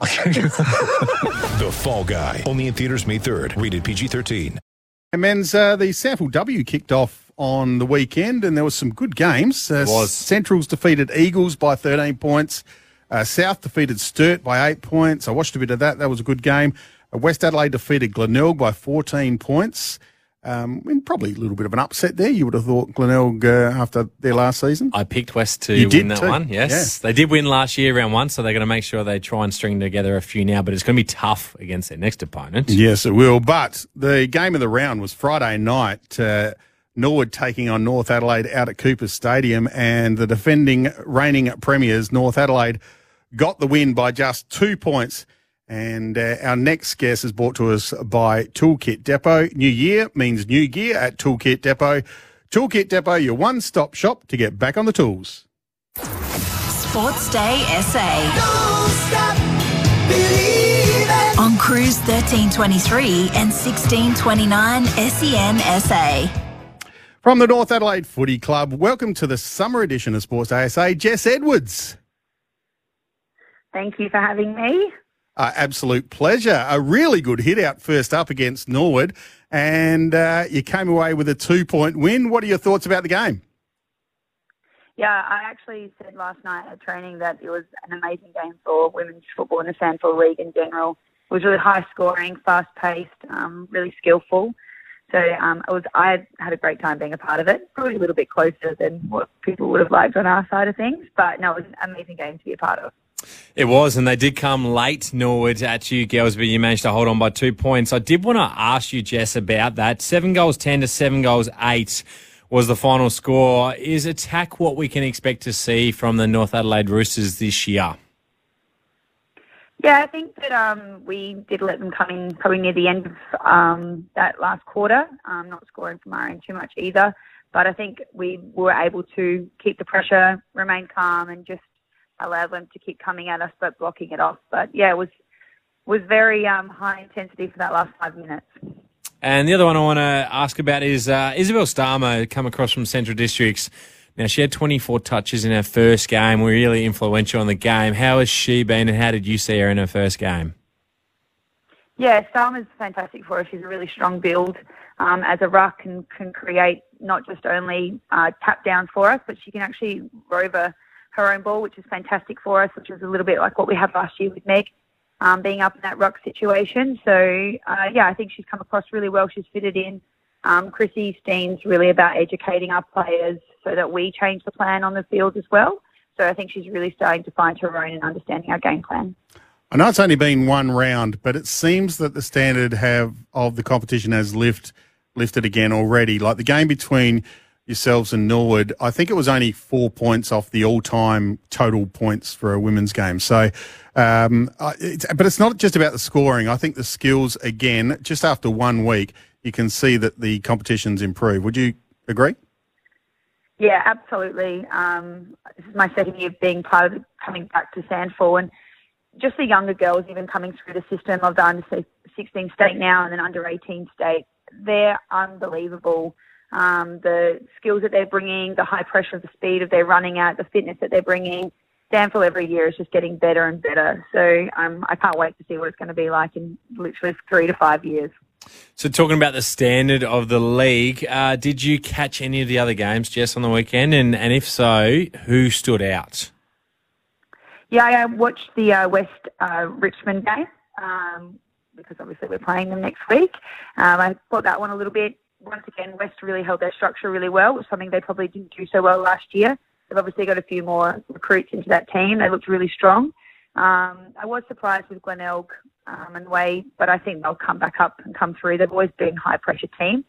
The Fall Guy. Only in theaters May 3rd. Rated PG-13. And men's uh, the SANFLW kicked off on the weekend, and there was some good games. Uh, was. Central's defeated Eagles by 13 points. Uh, South defeated Sturt by eight points. I watched a bit of that. That was a good game. Uh, West Adelaide defeated Glenelg by 14 points. Um, and probably a little bit of an upset there. You would have thought Glenelg uh, after their last season. I picked West to You win that too. one. Yes, they did win last year, round one, so they're going to make sure they try and string together a few now. But it's going to be tough against their next opponent. Yes, it will. But the game of the round was Friday night. Uh, Norwood taking on North Adelaide out at Cooper Stadium, and the defending reigning premiers, North Adelaide, got the win by just two points. And uh, our next guest is brought to us by Toolkit Depot. New year means new gear at Toolkit Depot. Toolkit Depot, your one stop shop to get back on the tools. Sports Day SA. On Cruise 1323 and 1629 SEN SA. From the North Adelaide Footy Club, welcome to the summer edition of Sports ASA, Jess Edwards. Thank you for having me. Uh, absolute pleasure. A really good hit out first up against Norwood, and uh, you came away with a two point win. What are your thoughts about the game? Yeah, I actually said last night at training that it was an amazing game for women's football in the SANFL League in general. It was really high scoring, fast paced, um, really skillful. So um, it was. I had a great time being a part of it. Probably a little bit closer than what people would have liked on our side of things, but no, it was an amazing game to be a part of. It was, and they did come late, Norwood, at you, girls, but you managed to hold on by two points. I did want to ask you, Jess, about that. Seven goals, 10 to seven goals, eight was the final score. Is attack what we can expect to see from the North Adelaide Roosters this year? Yeah, I think that um, we did let them come in probably near the end of um, that last quarter, um, not scoring from our end too much either. But I think we were able to keep the pressure, remain calm, and just allow them to keep coming at us but blocking it off. But yeah, it was was very um, high intensity for that last five minutes. And the other one I want to ask about is uh, Isabel Starmer, come across from Central Districts. Now, she had 24 touches in her first game, were really influential on the game. How has she been, and how did you see her in her first game? Yeah, Starmer's fantastic for us. She's a really strong build um, as a ruck and can create not just only uh, tap downs for us, but she can actually rover her own ball, which is fantastic for us, which is a little bit like what we had last year with Meg, um, being up in that ruck situation. So, uh, yeah, I think she's come across really well. She's fitted in. Um, Chrissy Steen's really about educating our players so that we change the plan on the field as well. So I think she's really starting to find her own and understanding our game plan. I know it's only been one round, but it seems that the standard have of the competition has lift lifted again already. Like the game between yourselves and Norwood, I think it was only four points off the all-time total points for a women's game. So, um, it's, but it's not just about the scoring. I think the skills again, just after one week, you can see that the competition's improved. Would you agree? Yeah, absolutely. Um, this is my second year of being part of coming back to SANFL, and just the younger girls even coming through the system of the under 16 state now and then under 18 state. They're unbelievable. Um, the skills that they're bringing, the high pressure, the speed of their running at, the fitness that they're bringing. SANFL every year is just getting better and better. So um, I can't wait to see what it's going to be like in literally three to five years. So, talking about the standard of the league, uh, did you catch any of the other games, Jess, on the weekend? And, and if so, who stood out? Yeah, I watched the uh, West uh, Richmond game um, because obviously we're playing them next week. Um, I thought that one a little bit. Once again, West really held their structure really well, which is something they probably didn't do so well last year. They've obviously got a few more recruits into that team. They looked really strong. Um, I was surprised with Glenelg um, and way, but I think they'll come back up and come through. They've always been a high pressure team.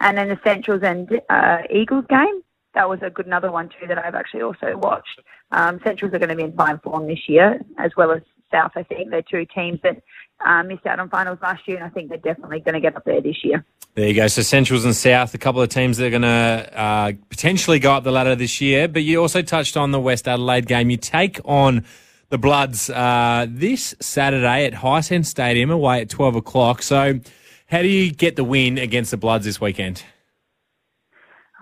And then the Centrals and uh, Eagles game, that was a good another one too that I've actually also watched. Um, Centrals are going to be in fine form this year, as well as South. I think they're two teams that uh, missed out on finals last year, and I think they're definitely going to get up there this year. There you go. So Centrals and South, a couple of teams that are going to uh, potentially go up the ladder this year. But you also touched on the West Adelaide game. You take on the Bloods uh, this Saturday at Hisense Stadium away at 12 o'clock. So how do you get the win against the Bloods this weekend?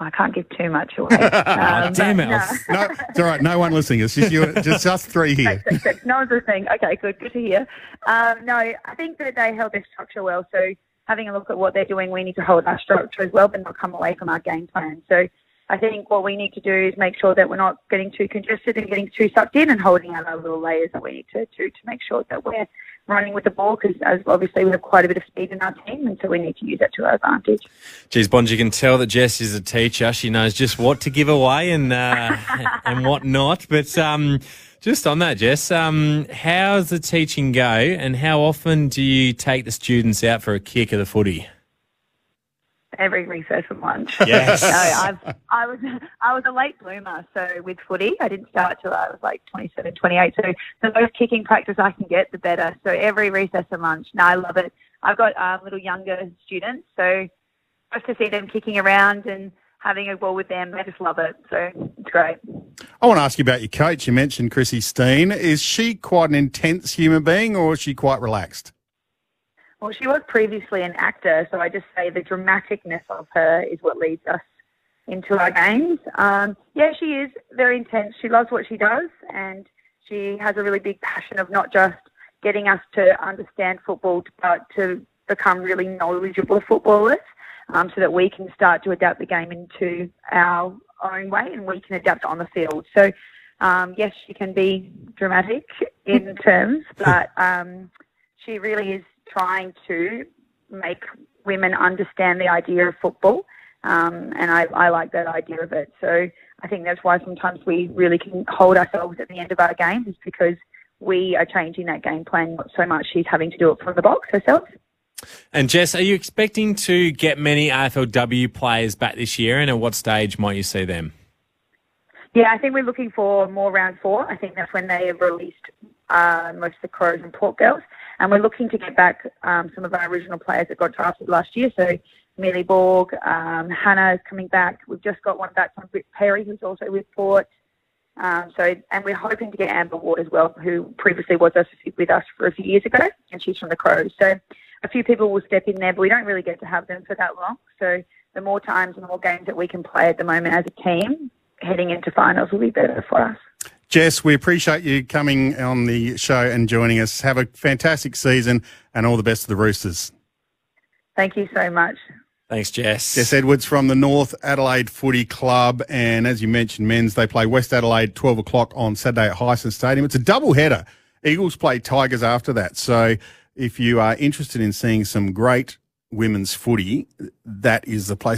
I can't give too much away. Um, damn it. no. No, it's all right. No one listening. It's just you, just us three here. Six, six. No one's listening. Okay, good. Good to hear. Um, no, I think that they held their structure well. So having a look at what they're doing, we need to hold our structure as well, but not come away from our game plan. So I think what we need to do is make sure that we're not getting too congested and getting too sucked in and holding out our little layers that we need to do to make sure that we're running with the ball because obviously we have quite a bit of speed in our team and so we need to use that to our advantage. Geez, Bond, you can tell that Jess is a teacher. She knows just what to give away and uh, and what not. But um, just on that, Jess, um, how's the teaching go, and how often do you take the students out for a kick of the footy? Every recess and lunch. Yes. no, I've, I was I was a late bloomer, so with footy, I didn't start till I was like 27, 28. So the most kicking practice I can get, the better. So every recess and lunch. No, I love it. I've got um, little younger students, so just to see them kicking around and having a ball with them, they just love it. So it's great. I want to ask you about your coach. You mentioned Chrissy Steen. Is she quite an intense human being, or is she quite relaxed? Well, she was previously an actor, so I just say the dramaticness of her is what leads us into our games. Um, yeah, she is very intense. She loves what she does, and she has a really big passion of not just getting us to understand football, but to become really knowledgeable footballers, um, so that we can start to adapt the game into our own way, and we can adapt on the field. So, um, yes, she can be dramatic in terms, but um, she really is trying to make women understand the idea of football. Um, and I, I like that idea of it. So I think that's why sometimes we really can hold ourselves at the end of our games is because we are changing that game plan, not so much she's having to do it from the box herself. And Jess, are you expecting to get many AFLW players back this year, and at what stage might you see them? Yeah, I think we're looking for more round four. I think that's when they have released uh, most of the Crows and Port Girls. And we're looking to get back um, some of our original players that got drafted last year. So Millie Borg, um, Hannah is coming back. We've just got one back from Britt Perry, who's also with Port. Um, so, and we're hoping to get Amber Ward as well, who previously was with us for a few years ago, and she's from the Crows. So, a few people will step in there, but we don't really get to have them for that long. So, the more times and the more games that we can play at the moment as a team, heading into finals will be better for us. Jess, we appreciate you coming on the show and joining us. Have a fantastic season and all the best to the Roosters. Thank you so much. Thanks, Jess. Jess Edwards from the North Adelaide Footy Club. And as you mentioned, men's, they play West Adelaide 12 o'clock on Saturday at Hisense Stadium. It's a double header. Eagles play Tigers after that. So if you are interested in seeing some great women's footy, that is the place